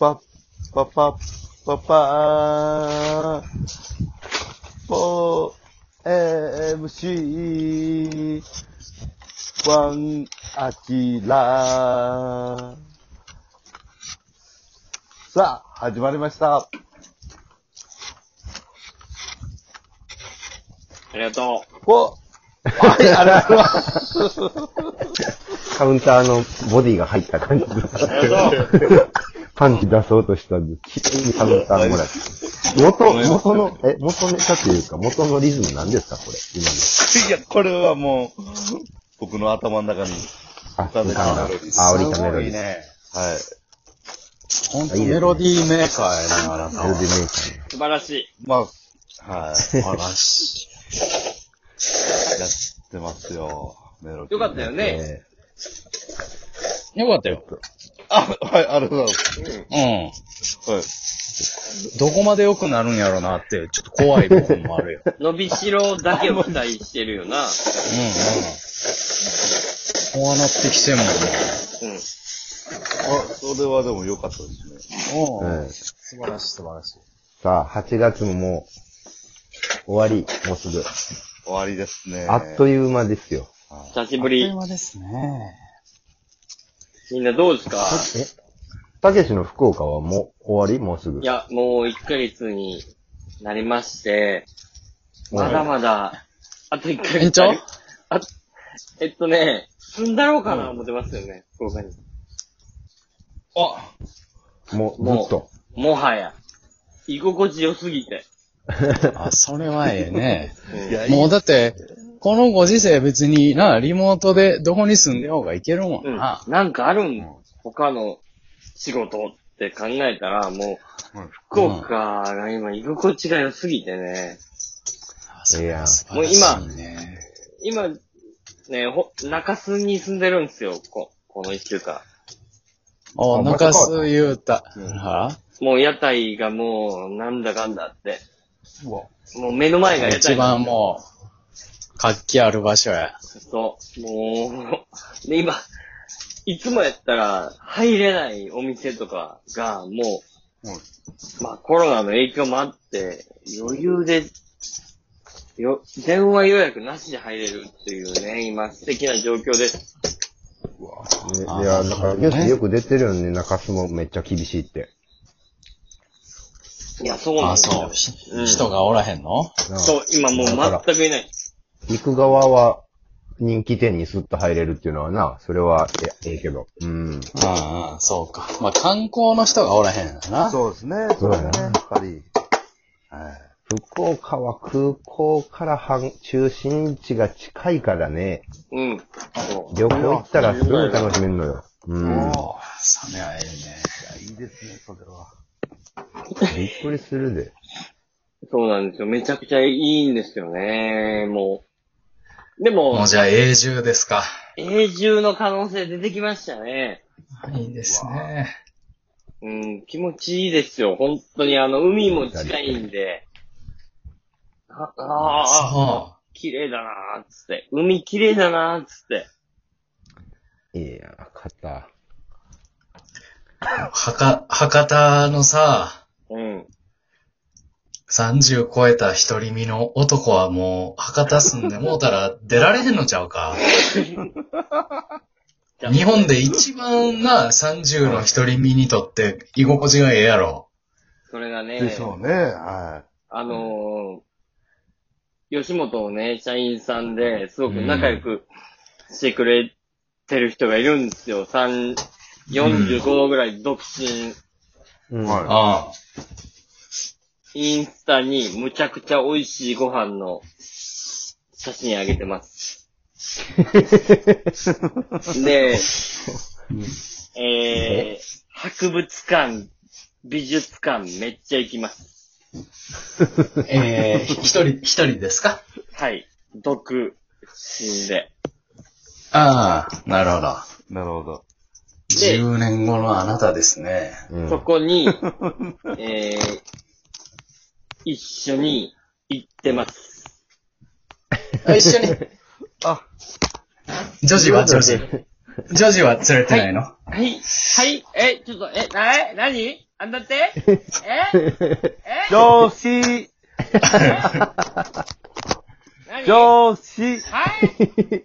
パッパパッパパー、ポー MC、ワンアキラさあ、始まりました。ありがとおはい、ありがとうございます。カウンターのボディが入った感じ。ありがとう。パンチ出そうとしたんで、きれいにカウンターもらって。元、元の、え、元ネタっていうか、元のリズム何ですかこれ、今の。いや、これはもう、僕の頭の中に、あ、浮か。あ、降りたメロディー。ね。はい。ほんとメロディーメーカーやね、あなたは。メロディーメーカーね。素晴らしい。まあ、はい。話。やってますよ、メロディー。よかったよね。えよかったよ。あ、はい、ありがとうございます。うん。はい。どこまで良くなるんやろうなって、ちょっと怖い部分もあるよ。伸びしろだけを期待してるよな。うんうん。こうなってきてんもんね。うん。あ、それはでも良かったですね。おえええ素晴らしい素晴らしい。さあ、8月ももう、終わり、もうすぐ。終わりですね。あっという間ですよ。久しぶり。間ですね。みんなどうですか？え？たけしの福岡はもう終わり？もうすぐ？いや、もう1ヶ月になりまして、まだまだ、あと1ヶ月。延長？あ、えっとね、住んだろうかな思ってますよね、福岡に。あ、もう、ずもっと？う、もはや、居心地良すぎて。あ、それはええね。うんいや、もうだって、このご時世別にな、リモートでどこに住んでようがいけるもうんんな。なんかあるん、他の仕事って考えたら、もう、福岡が今居心地が良すぎてね。あそれは素もう晴ら今しいね。今、ね、ほ、中洲に住んでるんですよ、こ、この一週間。お、あ中洲言うた。もう屋台がもう、なんだかんだって。もう目の前が屋台。一番もう、活気ある場所や。そう。もう、で、今、いつもやったら入れないお店とかがもう、まあコロナの影響もあって、余裕で、よ、電話予約なしで入れるっていうね、今素敵な状況です。ねあいや、なんか、ニュースねよく出てるよね、中洲もめっちゃ厳しいって。いや、そうなんあ、ですよ。そう。ひうん人がおらへんの？そう、今もう全くいない。行く側は人気店にスッと入れるっていうのはな、それはえええけど。うん。ああ、そうか。まあ、観光の人がおらへんやな。そうですね。そうやなやっぱり。はい。福岡は空港から半中心地が近いからね、うん。そう。旅行行ったらすごい楽しめるのよ。うん。おーそれはええね。いや、いいですね、それは。びっくりするで。そうなんですよ。めちゃくちゃいいんですよね、もう。でももう、じゃあ永住ですか。永住の可能性出てきましたね。いいですね。うん、気持ちいいですよ。本当にあの、海も近いんで。あああ、そ綺麗だなーっつって。海綺麗だなーっつって。いや、肩。う。はか、博多のさ、うん。30超えた独り身の男はもう、博多住んでもうたら出られへんのちゃうか。日本で一番な、30の独り身にとって居心地がええやろ。それがね、でしょうね。はあのー、吉本のね、社員さんで、すごく仲良くしてくれてる人がいるんですよ。三、45度ぐらい独身。うん。はいああ。インスタにむちゃくちゃ美味しいご飯の写真あげてます。で、えー、博物館、美術館めっちゃ行きます。えー、一人、一人ですか？はい。独身で。ああ、なるほど。い。なるほど。で10年後のあなたですね。うんそこに、えー、一緒に行ってます。あ一緒に。あ、ジョジは？ジョジ。ジョジは連れてないの、はい、はい、え、ちょっと、え、な、え、何？あんだって？え？え？上司何？上司はい。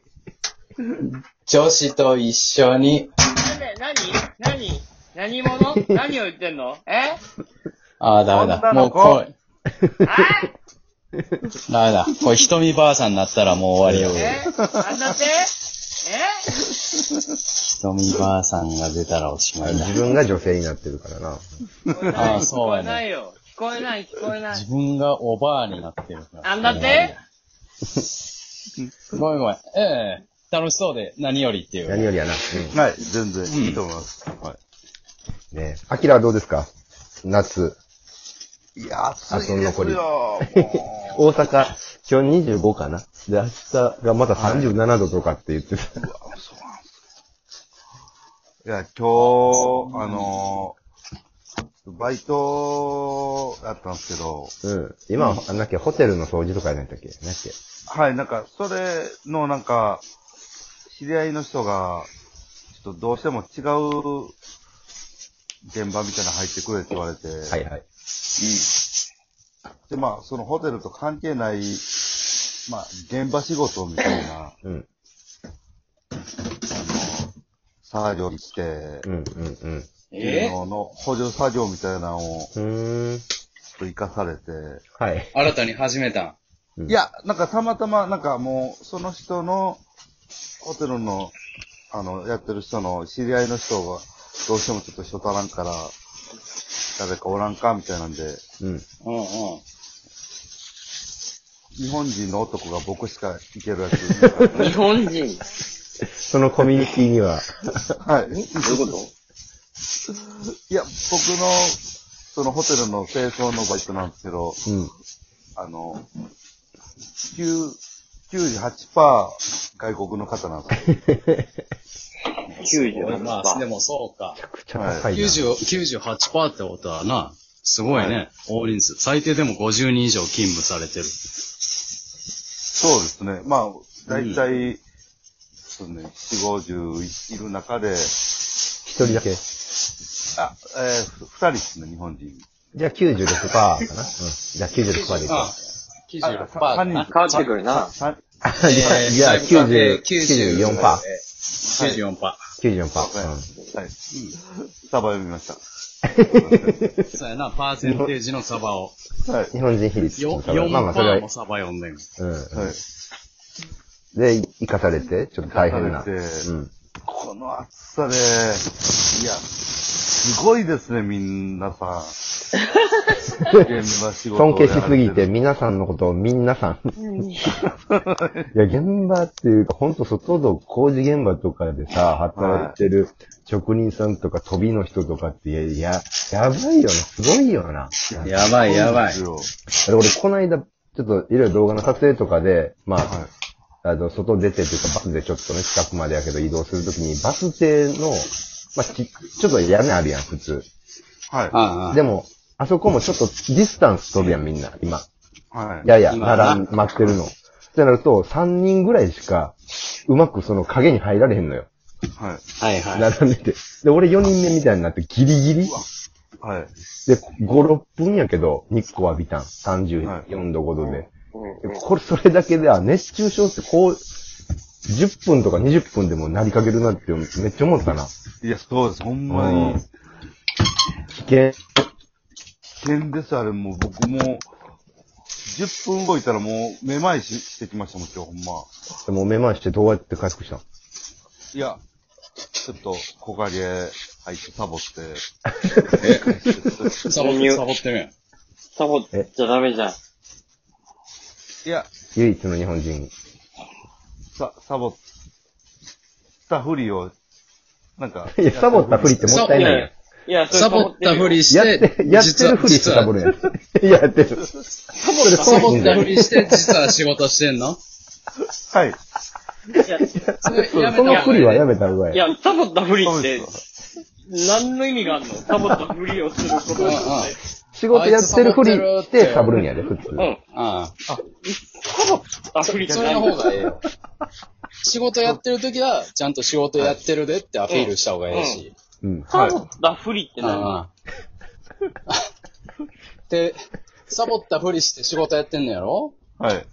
女子と一緒に、なんで、何？何？何者？何を言ってんの？え？ああ、ダメだ。女の子。もうこれ、あダメだ。これ、瞳ばあさんになったらもう終わりよ。えあんだってえ？瞳ばあさんが出たらおしまいだ自。分が女性になってるからな。聞こえない、あ聞こそうやねえないよ。聞こえない、聞こえない自。分がおばあになってるから。あんだって ごめんごめん。ええ楽しそうで何よりっていう。何よりやな。うはい、全然いいと思います。はん。ねアキラはどうですか？夏。い。いや、暑いですよ。も 大阪、今日25かな？で、明日がまた37度とかって言ってた。ううわそうなんですいや、今日、あのー、バイトやったんですけど、うん。今、あんだっけ、ホテルの掃除とかやないんだっけなんけ？はい、なんか、それのなんか、知り合いの人が、ちょっとどうしても違う現場みたいなの入ってくれって言われて、はいはい。で、まあ、そのホテルと関係ない、まあ、現場仕事みたいな、うん。作業にして、うん、うん、うん。えのの補助作業みたいなのを、ちょうーん。っと活かされて、はい。新たに始めたん。いや、なんかたまたま、なんかもう、その人の、ホテルの、あの、やってる人の知り合いの人が、どうしてもちょっと人足らんから、誰かおらんかみたいなんで、うん。うんうん。日本人の男が僕しか行けるやつ。日本人？そのコミュニティには、はい。どういうこと？いや、僕の、そのホテルの清掃のバイトなんですけど、うん。あの、9 98%外国の方なんですよ。98%。まあ、でもそうか。めちゃくちゃ高いな。90 98%ってことはな、すごいね。大人数。最低でも50人以上勤務されてる。そうですね。まあ、だいたい、そうね、4、50いる中で、一人だけ。あ、えー、二人ですね、日本人。じゃあ96%かな。うん。じゃあ96%でいこあう。96%あ三人変わってくるな。さじゃあ、じゃあ90 94%。94%。94%。うん。はい。サバ読みました。そうやな、パーセンテージのサバを。はい。日本人比率。よまあまあ、それは4%も、サバ読んでん。うん。はい。で、生かされて、ちょっと大変な。うん。この暑さで、いや、すごいですね、みんなさん。現場仕事尊敬しすぎて、皆さんのことを皆さん。いや、現場っていうか、ほんと外の工事現場とかでさ、働いてる職人さんとか飛びの人とかって、いや、や、やばいよな、すごいよな。やばいやばい。俺、この間、ちょっといろいろ動画の撮影とかで、まあ、よはい。あの、外出てというか、バスでちょっとね、近くまでやけど移動するときに、バス停の、まあ、ち、ちょっと屋根あるやん、普通。はい。ああでも、あそこもちょっとディスタンス取るやん、みんな、今。はい。いやいや、今な並ん、待ってるの。ってなると、3人ぐらいしか、うまくその影に入られへんのよ。はい。はいはい。並んでて。で、俺4人目みたいになってギリギリ。はい。で、5、6分やけど、日光浴びたん。34度、5度で。でこれ、それだけで、あ、熱中症ってこう、10分とか20分でもなりかけるなってめっちゃ思ったな。いや、そうです。ほんまうんに、危険。危険です、あれ。もう僕も、10分動いたらもう、めまいししてきましたもん、今日、ほんま。でも、目回してどうやって回復したんいや、ちょっと、木陰入ってサボって。サ ボサボってるやん。サボっちゃダメじゃん。いや、唯一の日本人。さ、サボったふりを、なんか。いや、サボったふりってもったいないやん。いや、それサボったふりしやってて、、やってるふりしてサボるやん。やってる。サボったサボったふりして、実は仕事してんの？はい。いや、それやめそのがいいふりはやめた方がいい。いや、サボったふりって何の意味があんの？サボったふりをすることによって。仕事やってるふりしてサボるんやで、普通。うん。あサボったあ。ふりじゃそれないの？方がええよ。仕事やってる時は、ちゃんと仕事やってるでってアピールした方がええし。うん。サボったふりって何？あ で、サボったふりして仕事やってんのやろ？はい。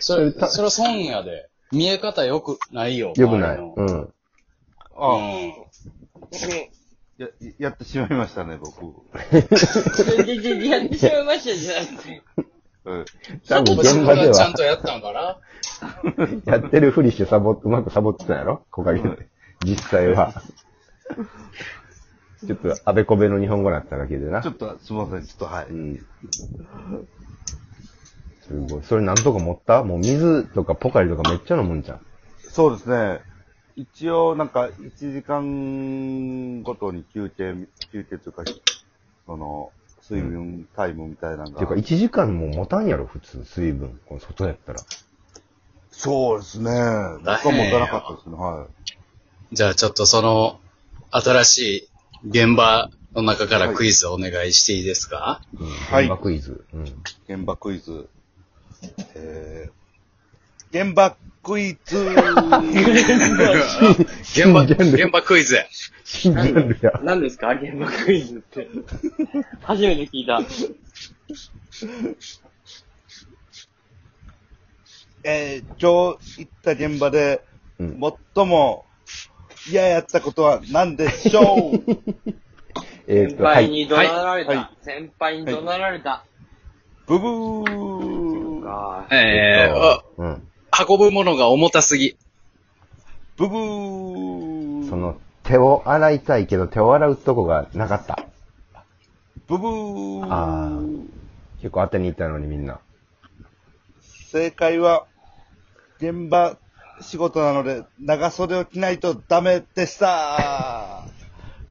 それ、それ損やで。見え方良くないよ。よくない。うん。あ、うん。や、やってしまいましたね、僕。やってしまいましたじゃなくて。うん。多分現場でははちゃんとやったんかな？やってるふりしてサボ、うまくサボってたんやろ？木陰で。実際は。ちょっと、あべこべの日本語だっただけでなちょ。っと、すみません、ちょっと、はい。うん。すごい。それなんとか持った？もう水とかポカリとかめっちゃ飲むんじゃん。そうですね。一応、なんか、1時間ごとに休憩、休憩というか、その、水分タイムみたいなのが。ていうか、1時間も持たんやろ、普通、水分。この外やったら。そうですね。僕は持たなかったですね、はい。じゃあちょっとその、新しい現場の中からクイズをお願いしていいですか、うん。はい現場クイズ。うん。現場クイズ。えー、現場クイズ現場、現場クイズ。新ジャンルや。何ですか？現場クイズって。初めて聞いた。えー、今日行った現場で、うん。最も嫌やったことは何でしょう？えーっと、は先輩い。に怒鳴られた。はい先輩に怒鳴られた。ブブーかえー、あうん。運ぶものが重たすぎ。ブブーその、手を洗いたいけど手を洗うとこがなかった。ブブーあー結構当てに行ったのにみんな。正解は、現場仕事なので長袖を着ないとダメでした。